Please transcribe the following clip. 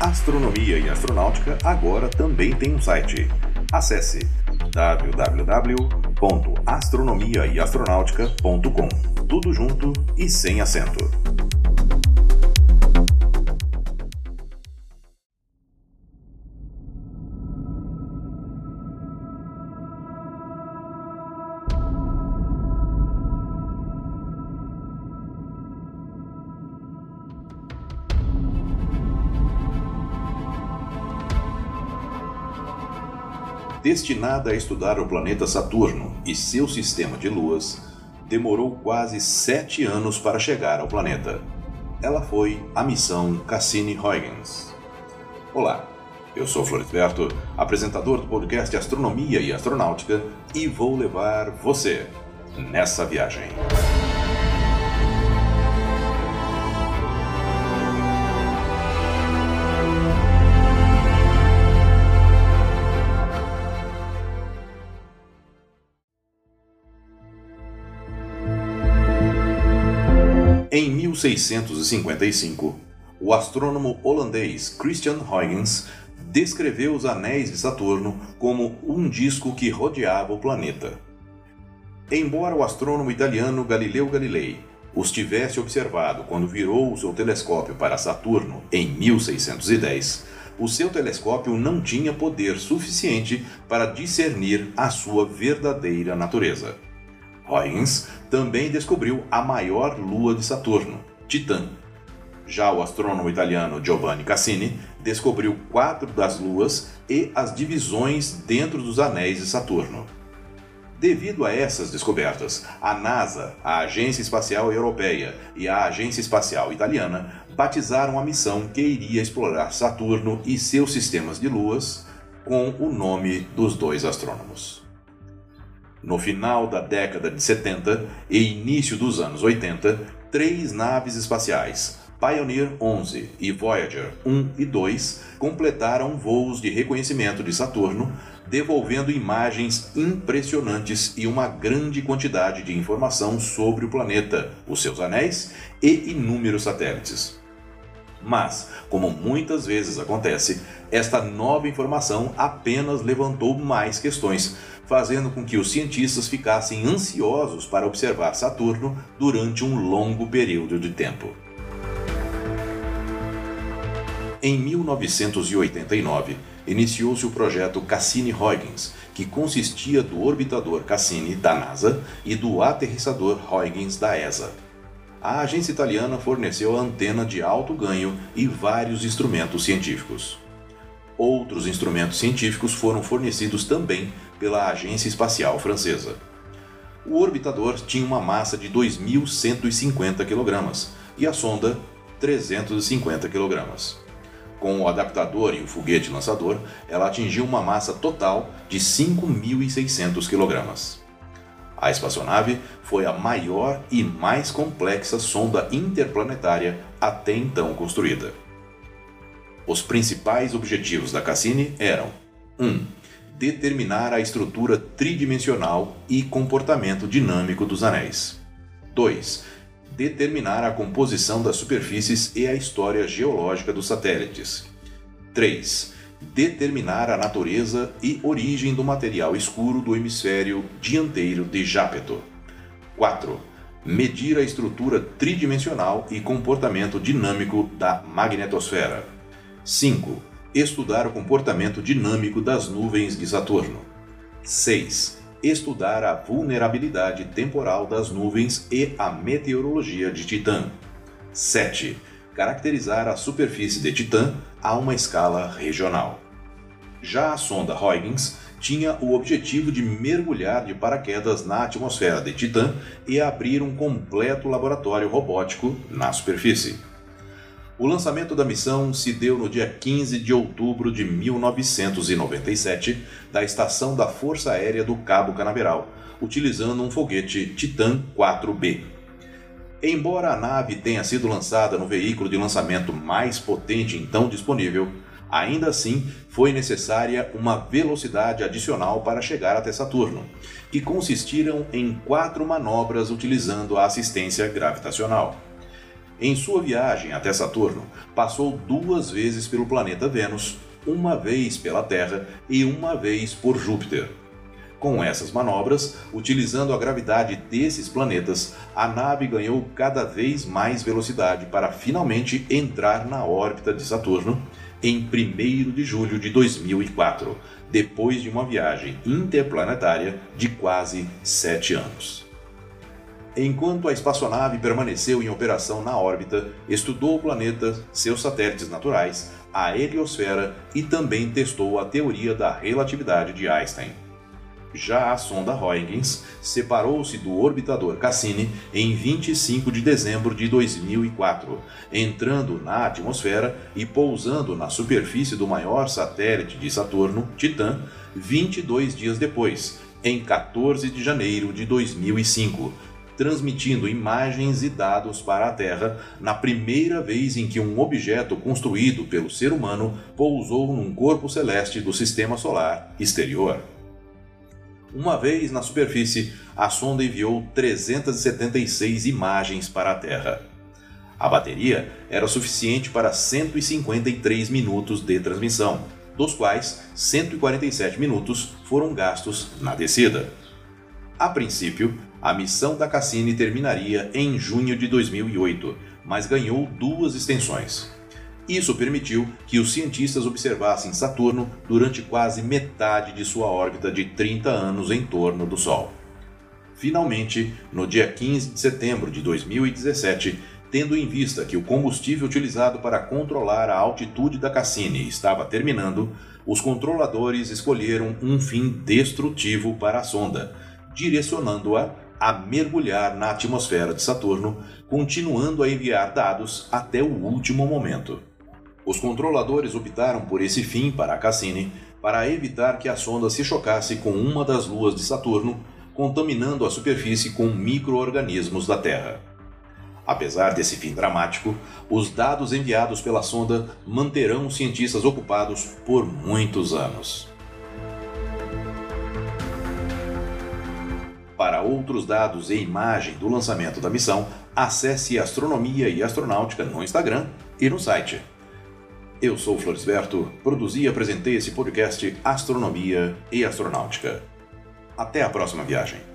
Astronomia e Astronáutica agora também tem um site. Acesse www.astronomiaeastronautica.com. Tudo junto e sem acento. Destinada a estudar o planeta Saturno e seu sistema de luas, demorou quase sete anos para chegar ao planeta. Ela foi a missão Cassini-Huygens. Olá, eu sou Florisberto, apresentador do podcast Astronomia e Astronáutica, e vou levar você nessa viagem. Em 1655, o astrônomo holandês Christian Huygens descreveu os anéis de Saturno como um disco que rodeava o planeta. Embora o astrônomo italiano Galileu Galilei os tivesse observado quando virou o seu telescópio para Saturno em 1610, o seu telescópio não tinha poder suficiente para discernir a sua verdadeira natureza. Huygens também descobriu a maior lua de Saturno, Titã. Já o astrônomo italiano Giovanni Cassini descobriu quatro das luas e as divisões dentro dos anéis de Saturno. Devido a essas descobertas, a NASA, a Agência Espacial Europeia e a Agência Espacial Italiana batizaram a missão que iria explorar Saturno e seus sistemas de luas com o nome dos dois astrônomos. No final da década de 70 e início dos anos 80, três naves espaciais, Pioneer 11 e Voyager 1 e 2, completaram voos de reconhecimento de Saturno, devolvendo imagens impressionantes e uma grande quantidade de informação sobre o planeta, os seus anéis e inúmeros satélites. Mas, como muitas vezes acontece, esta nova informação apenas levantou mais questões, fazendo com que os cientistas ficassem ansiosos para observar Saturno durante um longo período de tempo. Em 1989, iniciou-se o projeto Cassini-Huygens, que consistia do orbitador Cassini da NASA e do aterrissador Huygens da ESA. A agência italiana forneceu antena de alto ganho e vários instrumentos científicos. Outros instrumentos científicos foram fornecidos também pela Agência Espacial Francesa. O orbitador tinha uma massa de 2.150 kg e a sonda 350 kg. Com o adaptador e o foguete lançador, ela atingiu uma massa total de 5.600 kg. A espaçonave foi a maior e mais complexa sonda interplanetária até então construída. Os principais objetivos da Cassini eram: 1. Um, determinar a estrutura tridimensional e comportamento dinâmico dos anéis. 2. Determinar a composição das superfícies e a história geológica dos satélites. 3. Determinar a natureza e origem do material escuro do hemisfério dianteiro de Jápeto. 4. Medir a estrutura tridimensional e comportamento dinâmico da magnetosfera. 5. Estudar o comportamento dinâmico das nuvens de Saturno. 6. Estudar a vulnerabilidade temporal das nuvens e a meteorologia de Titã. 7. Caracterizar a superfície de Titã a uma escala regional. Já a sonda Huygens tinha o objetivo de mergulhar de paraquedas na atmosfera de Titã e abrir um completo laboratório robótico na superfície. O lançamento da missão se deu no dia 15 de outubro de 1997, da estação da Força Aérea do Cabo Canaveral, utilizando um foguete Titan 4B. Embora a nave tenha sido lançada no veículo de lançamento mais potente então disponível, ainda assim foi necessária uma velocidade adicional para chegar até Saturno, que consistiram em quatro manobras utilizando a assistência gravitacional. Em sua viagem até Saturno, passou duas vezes pelo planeta Vênus, uma vez pela Terra e uma vez por Júpiter. Com essas manobras, utilizando a gravidade desses planetas, a nave ganhou cada vez mais velocidade para finalmente entrar na órbita de Saturno em 1 de julho de 2004, depois de uma viagem interplanetária de quase sete anos. Enquanto a espaçonave permaneceu em operação na órbita, estudou o planeta, seus satélites naturais, a heliosfera e também testou a teoria da relatividade de Einstein. Já a sonda Huygens separou-se do orbitador Cassini em 25 de dezembro de 2004, entrando na atmosfera e pousando na superfície do maior satélite de Saturno, Titã, 22 dias depois, em 14 de janeiro de 2005, transmitindo imagens e dados para a Terra na primeira vez em que um objeto construído pelo ser humano pousou num corpo celeste do sistema solar exterior. Uma vez na superfície, a sonda enviou 376 imagens para a Terra. A bateria era suficiente para 153 minutos de transmissão, dos quais 147 minutos foram gastos na descida. A princípio, a missão da Cassini terminaria em junho de 2008, mas ganhou duas extensões. Isso permitiu que os cientistas observassem Saturno durante quase metade de sua órbita de 30 anos em torno do Sol. Finalmente, no dia 15 de setembro de 2017, tendo em vista que o combustível utilizado para controlar a altitude da Cassini estava terminando, os controladores escolheram um fim destrutivo para a sonda, direcionando-a a mergulhar na atmosfera de Saturno, continuando a enviar dados até o último momento. Os controladores optaram por esse fim para a Cassini para evitar que a sonda se chocasse com uma das luas de Saturno, contaminando a superfície com micro-organismos da Terra. Apesar desse fim dramático, os dados enviados pela sonda manterão os cientistas ocupados por muitos anos. Para outros dados e imagem do lançamento da missão, acesse Astronomia e Astronáutica no Instagram e no site eu sou Florisberto, produzi e apresentei esse podcast Astronomia e Astronáutica. Até a próxima viagem.